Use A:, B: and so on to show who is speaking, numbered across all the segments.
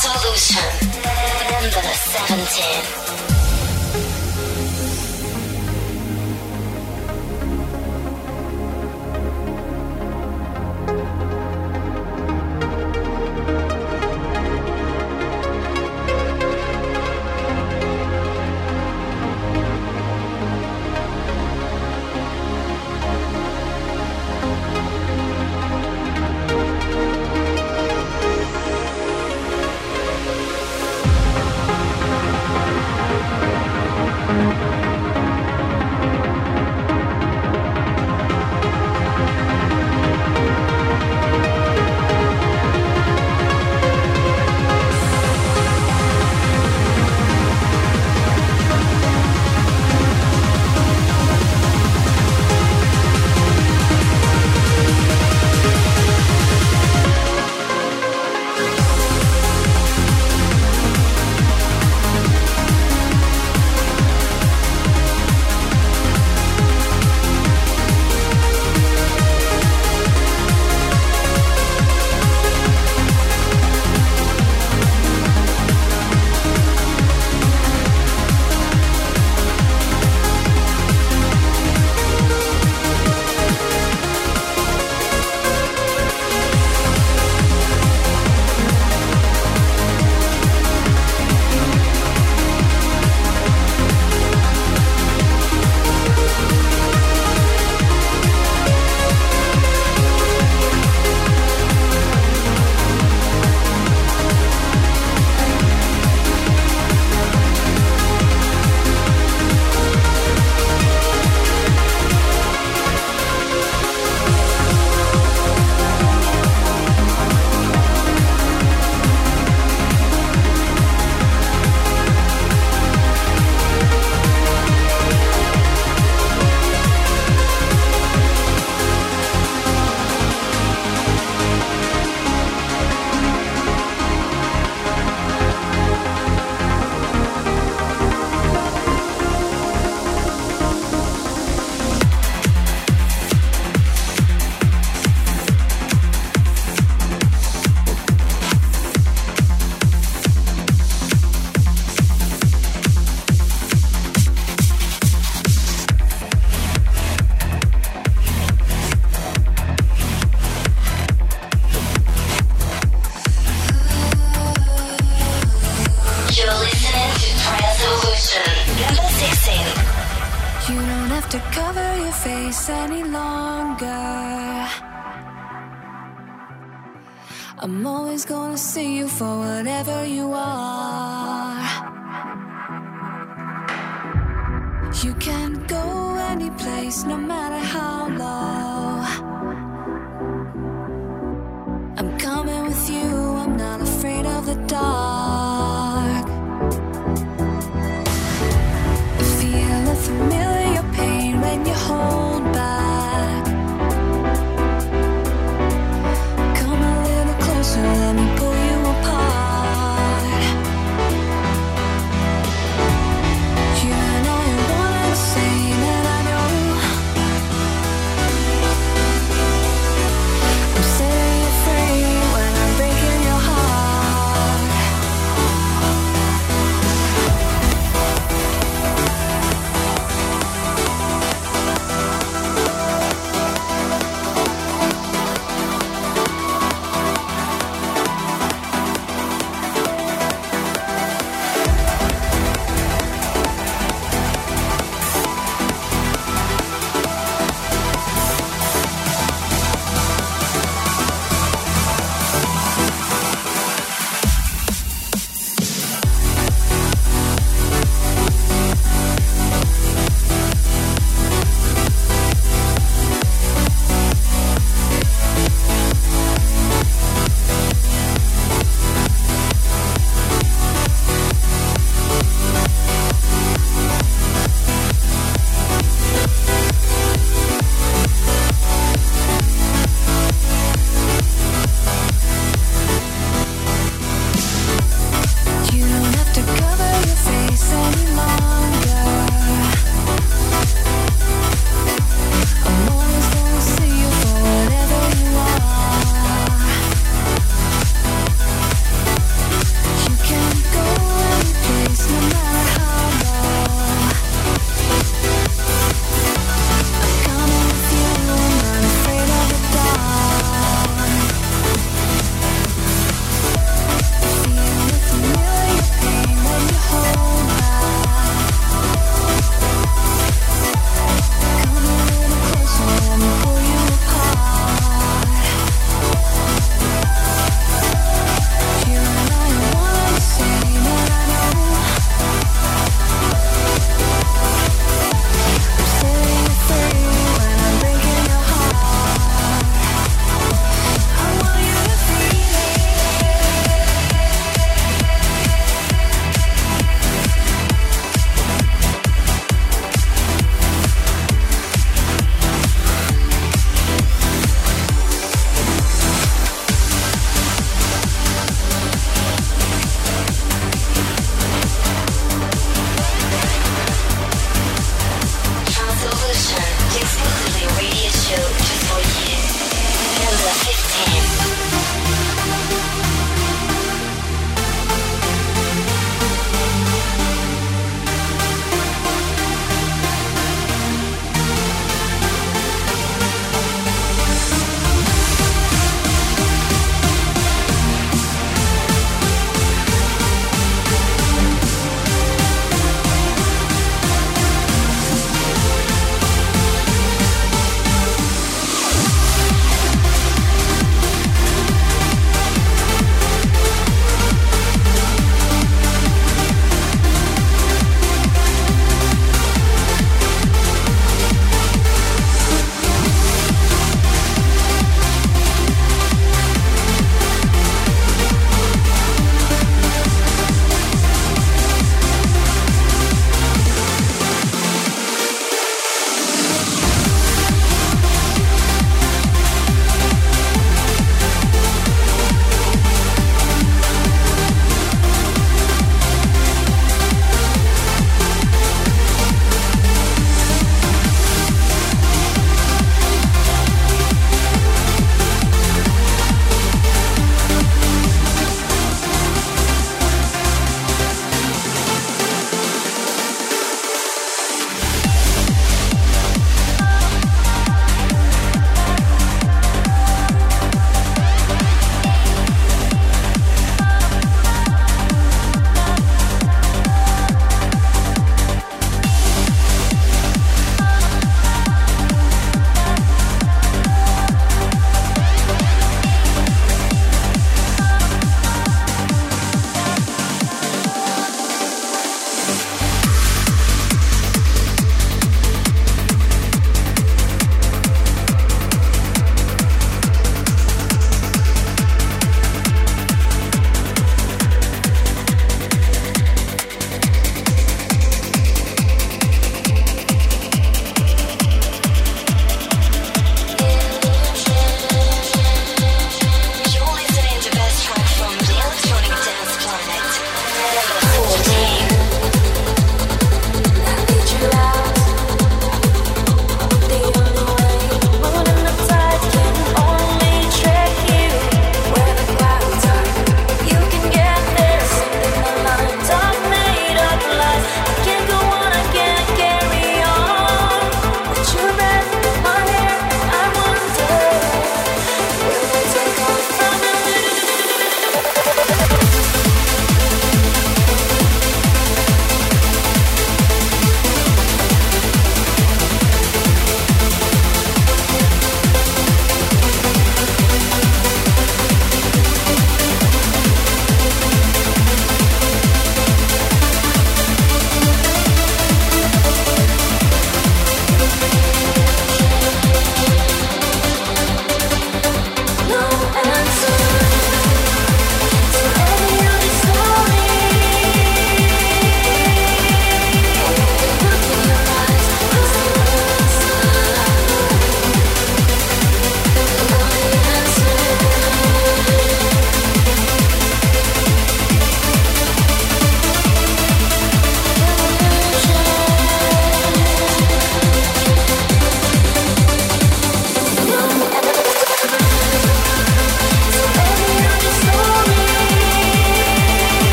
A: Solution. Number 17.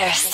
B: Will